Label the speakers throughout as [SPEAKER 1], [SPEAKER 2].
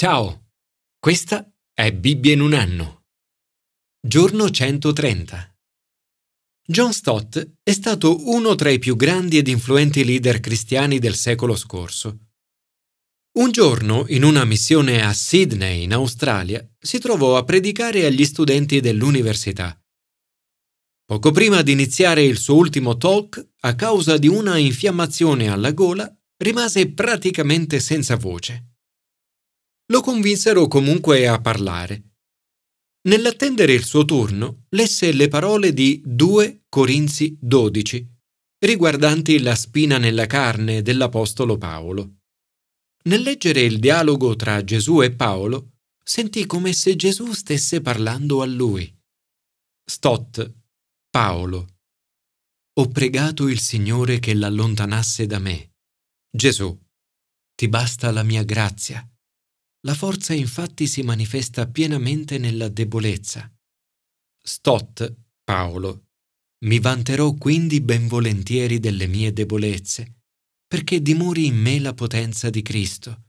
[SPEAKER 1] Ciao, questa è Bibbia in un anno. Giorno 130. John Stott è stato uno tra i più grandi ed influenti leader cristiani del secolo scorso. Un giorno, in una missione a Sydney, in Australia, si trovò a predicare agli studenti dell'università. Poco prima di iniziare il suo ultimo talk, a causa di una infiammazione alla gola, rimase praticamente senza voce lo convinsero comunque a parlare. Nell'attendere il suo turno, lesse le parole di 2 Corinzi 12, riguardanti la spina nella carne dell'Apostolo Paolo. Nel leggere il dialogo tra Gesù e Paolo, sentì come se Gesù stesse parlando a lui. Stott, Paolo. Ho pregato il Signore che l'allontanasse da me. Gesù, ti basta la mia grazia la forza infatti si manifesta pienamente nella debolezza. Stott, Paolo. Mi vanterò quindi ben volentieri delle mie debolezze, perché dimori in me la potenza di Cristo.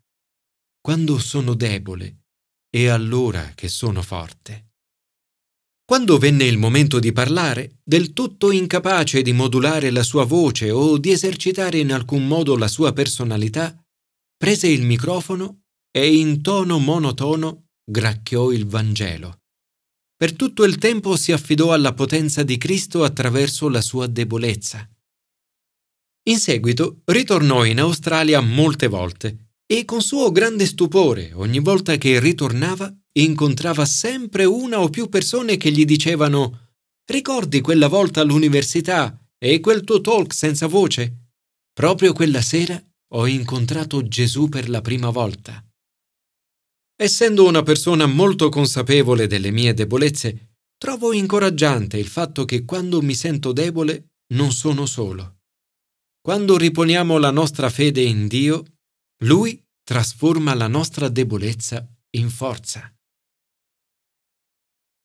[SPEAKER 1] Quando sono debole, è allora che sono forte. Quando venne il momento di parlare, del tutto incapace di modulare la sua voce o di esercitare in alcun modo la sua personalità, prese il microfono e in tono monotono gracchiò il Vangelo. Per tutto il tempo si affidò alla potenza di Cristo attraverso la sua debolezza. In seguito ritornò in Australia molte volte e con suo grande stupore, ogni volta che ritornava, incontrava sempre una o più persone che gli dicevano Ricordi quella volta all'università e quel tuo talk senza voce? Proprio quella sera ho incontrato Gesù per la prima volta. Essendo una persona molto consapevole delle mie debolezze, trovo incoraggiante il fatto che quando mi sento debole non sono solo. Quando riponiamo la nostra fede in Dio, Lui trasforma la nostra debolezza in forza.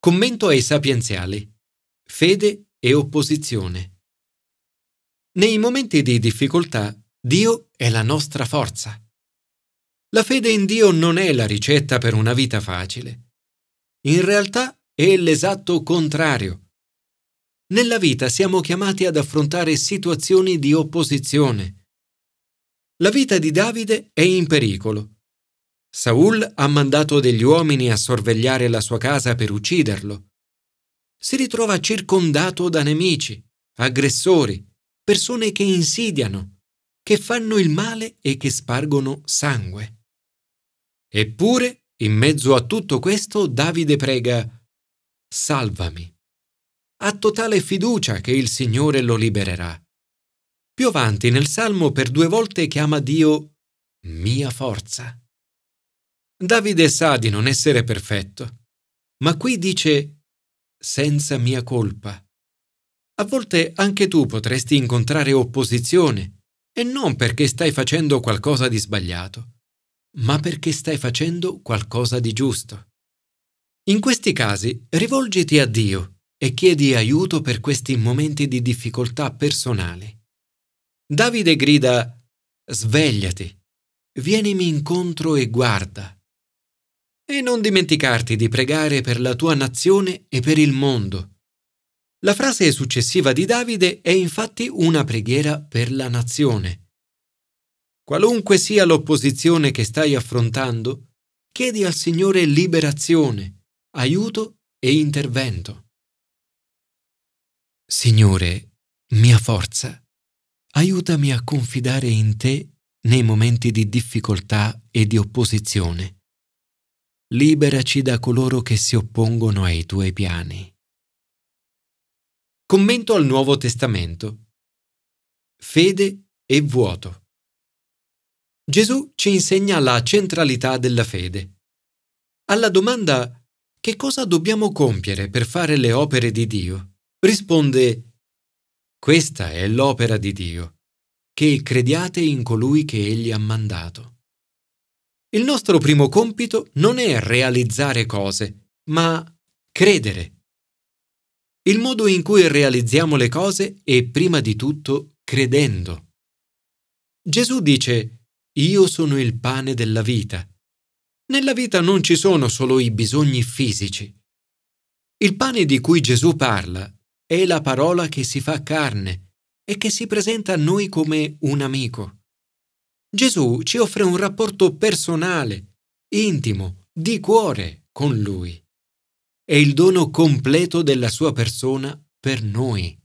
[SPEAKER 1] Commento ai sapienziali. Fede e opposizione. Nei momenti di difficoltà, Dio è la nostra forza. La fede in Dio non è la ricetta per una vita facile. In realtà è l'esatto contrario. Nella vita siamo chiamati ad affrontare situazioni di opposizione. La vita di Davide è in pericolo. Saul ha mandato degli uomini a sorvegliare la sua casa per ucciderlo. Si ritrova circondato da nemici, aggressori, persone che insidiano, che fanno il male e che spargono sangue. Eppure, in mezzo a tutto questo, Davide prega, Salvami. Ha totale fiducia che il Signore lo libererà. Più avanti nel Salmo per due volte chiama Dio mia forza. Davide sa di non essere perfetto, ma qui dice senza mia colpa. A volte anche tu potresti incontrare opposizione, e non perché stai facendo qualcosa di sbagliato ma perché stai facendo qualcosa di giusto. In questi casi rivolgiti a Dio e chiedi aiuto per questi momenti di difficoltà personali. Davide grida Svegliati, vienimi incontro e guarda. E non dimenticarti di pregare per la tua nazione e per il mondo. La frase successiva di Davide è infatti una preghiera per la nazione. Qualunque sia l'opposizione che stai affrontando, chiedi al Signore liberazione, aiuto e intervento. Signore, mia forza, aiutami a confidare in te nei momenti di difficoltà e di opposizione. Liberaci da coloro che si oppongono ai tuoi piani. Commento al Nuovo Testamento. Fede e vuoto. Gesù ci insegna la centralità della fede. Alla domanda che cosa dobbiamo compiere per fare le opere di Dio, risponde Questa è l'opera di Dio, che crediate in colui che Egli ha mandato. Il nostro primo compito non è realizzare cose, ma credere. Il modo in cui realizziamo le cose è prima di tutto credendo. Gesù dice io sono il pane della vita. Nella vita non ci sono solo i bisogni fisici. Il pane di cui Gesù parla è la parola che si fa carne e che si presenta a noi come un amico. Gesù ci offre un rapporto personale, intimo, di cuore con Lui. È il dono completo della sua persona per noi.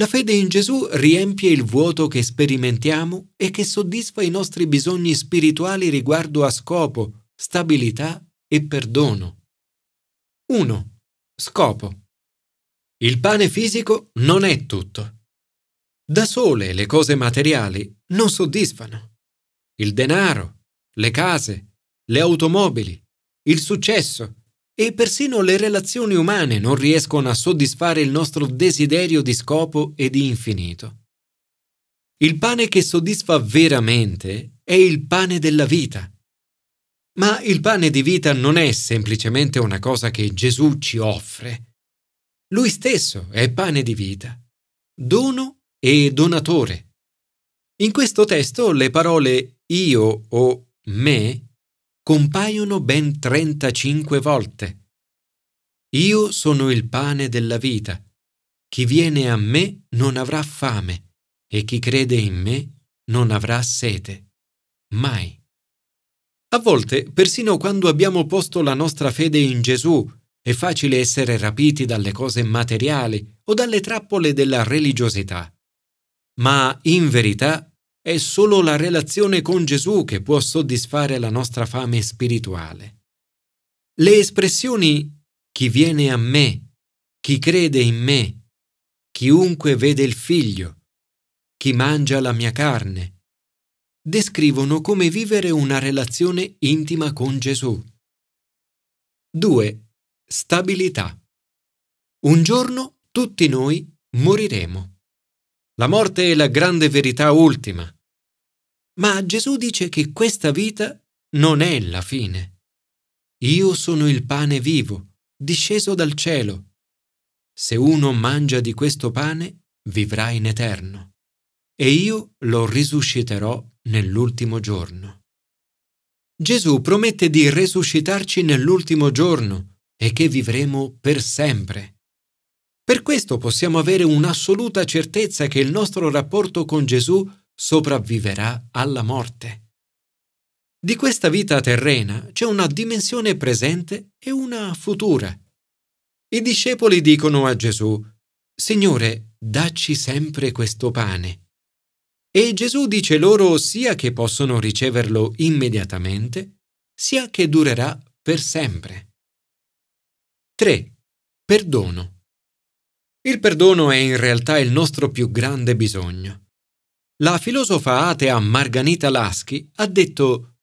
[SPEAKER 1] La fede in Gesù riempie il vuoto che sperimentiamo e che soddisfa i nostri bisogni spirituali riguardo a scopo, stabilità e perdono. 1. Scopo. Il pane fisico non è tutto. Da sole le cose materiali non soddisfano. Il denaro, le case, le automobili, il successo e persino le relazioni umane non riescono a soddisfare il nostro desiderio di scopo e di infinito. Il pane che soddisfa veramente è il pane della vita. Ma il pane di vita non è semplicemente una cosa che Gesù ci offre. Lui stesso è pane di vita, dono e donatore. In questo testo le parole io o me compaiono ben 35 volte. Io sono il pane della vita. Chi viene a me non avrà fame e chi crede in me non avrà sete. Mai. A volte, persino quando abbiamo posto la nostra fede in Gesù, è facile essere rapiti dalle cose materiali o dalle trappole della religiosità ma in verità è solo la relazione con Gesù che può soddisfare la nostra fame spirituale. Le espressioni chi viene a me, chi crede in me, chiunque vede il figlio, chi mangia la mia carne, descrivono come vivere una relazione intima con Gesù. 2. Stabilità. Un giorno tutti noi moriremo. La morte è la grande verità ultima. Ma Gesù dice che questa vita non è la fine. Io sono il pane vivo, disceso dal cielo. Se uno mangia di questo pane, vivrà in eterno, e io lo risusciterò nell'ultimo giorno. Gesù promette di risuscitarci nell'ultimo giorno e che vivremo per sempre. Per questo possiamo avere un'assoluta certezza che il nostro rapporto con Gesù sopravviverà alla morte. Di questa vita terrena c'è una dimensione presente e una futura. I discepoli dicono a Gesù, Signore, dacci sempre questo pane. E Gesù dice loro sia che possono riceverlo immediatamente, sia che durerà per sempre. 3. Perdono. Il perdono è in realtà il nostro più grande bisogno. La filosofa atea Marganita Laschi ha detto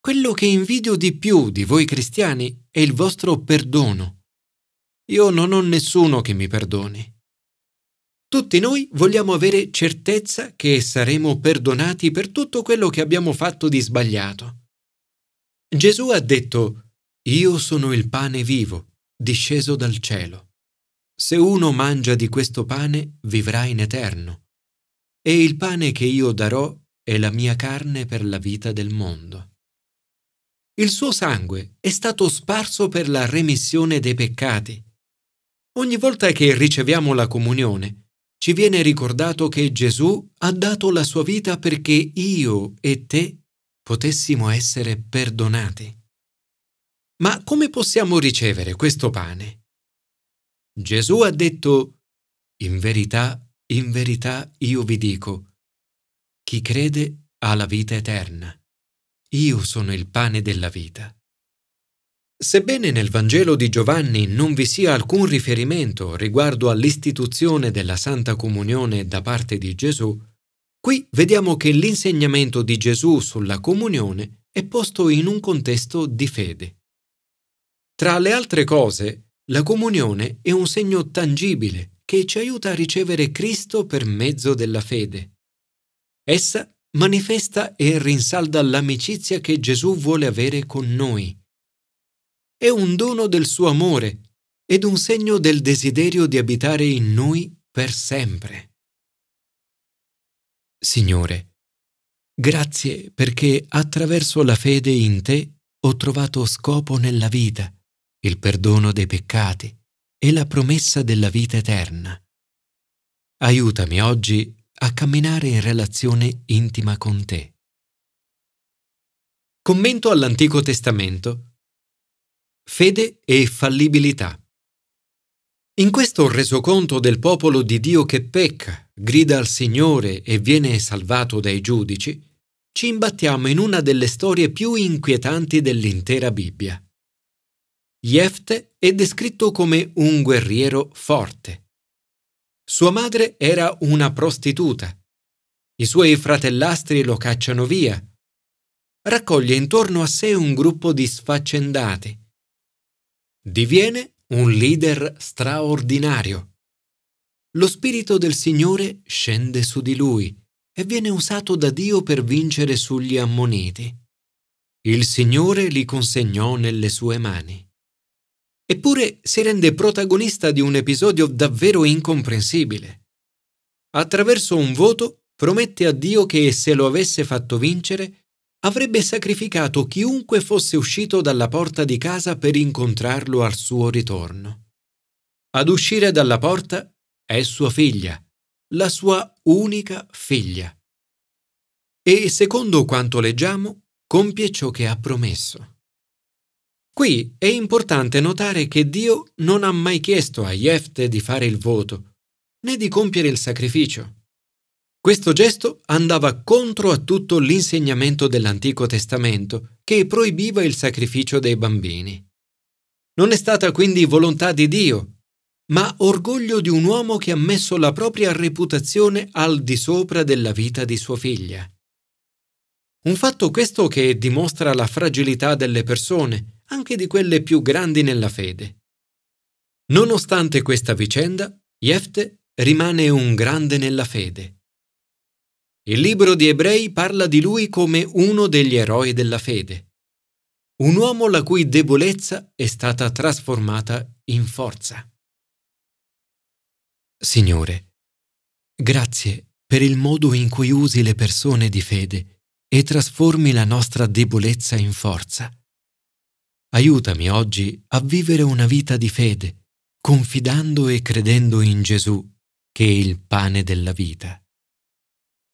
[SPEAKER 1] Quello che invidio di più di voi cristiani è il vostro perdono. Io non ho nessuno che mi perdoni. Tutti noi vogliamo avere certezza che saremo perdonati per tutto quello che abbiamo fatto di sbagliato. Gesù ha detto Io sono il pane vivo, disceso dal cielo. Se uno mangia di questo pane, vivrà in eterno. E il pane che io darò è la mia carne per la vita del mondo. Il suo sangue è stato sparso per la remissione dei peccati. Ogni volta che riceviamo la comunione, ci viene ricordato che Gesù ha dato la sua vita perché io e te potessimo essere perdonati. Ma come possiamo ricevere questo pane? Gesù ha detto, in verità, in verità io vi dico, chi crede ha la vita eterna. Io sono il pane della vita. Sebbene nel Vangelo di Giovanni non vi sia alcun riferimento riguardo all'istituzione della Santa Comunione da parte di Gesù, qui vediamo che l'insegnamento di Gesù sulla comunione è posto in un contesto di fede. Tra le altre cose, la comunione è un segno tangibile che ci aiuta a ricevere Cristo per mezzo della fede. Essa manifesta e rinsalda l'amicizia che Gesù vuole avere con noi. È un dono del suo amore ed un segno del desiderio di abitare in noi per sempre. Signore, Grazie perché attraverso la fede in te ho trovato scopo nella vita, il perdono dei peccati e la promessa della vita eterna. Aiutami oggi a camminare in relazione intima con te. Commento all'Antico Testamento. Fede e fallibilità. In questo resoconto del popolo di Dio che pecca, grida al Signore e viene salvato dai giudici, ci imbattiamo in una delle storie più inquietanti dell'intera Bibbia. Jefte è descritto come un guerriero forte. Sua madre era una prostituta. I suoi fratellastri lo cacciano via. Raccoglie intorno a sé un gruppo di sfaccendati. Diviene un leader straordinario. Lo Spirito del Signore scende su di lui e viene usato da Dio per vincere sugli ammoniti. Il Signore li consegnò nelle sue mani. Eppure si rende protagonista di un episodio davvero incomprensibile. Attraverso un voto promette a Dio che se lo avesse fatto vincere avrebbe sacrificato chiunque fosse uscito dalla porta di casa per incontrarlo al suo ritorno. Ad uscire dalla porta è sua figlia, la sua unica figlia. E secondo quanto leggiamo, compie ciò che ha promesso. Qui è importante notare che Dio non ha mai chiesto a Jefte di fare il voto, né di compiere il sacrificio. Questo gesto andava contro a tutto l'insegnamento dell'Antico Testamento, che proibiva il sacrificio dei bambini. Non è stata quindi volontà di Dio, ma orgoglio di un uomo che ha messo la propria reputazione al di sopra della vita di sua figlia. Un fatto questo che dimostra la fragilità delle persone, anche di quelle più grandi nella fede. Nonostante questa vicenda, Jefte rimane un grande nella fede. Il libro di Ebrei parla di lui come uno degli eroi della fede, un uomo la cui debolezza è stata trasformata in forza. Signore, grazie per il modo in cui usi le persone di fede e trasformi la nostra debolezza in forza. Aiutami oggi a vivere una vita di fede, confidando e credendo in Gesù, che è il pane della vita.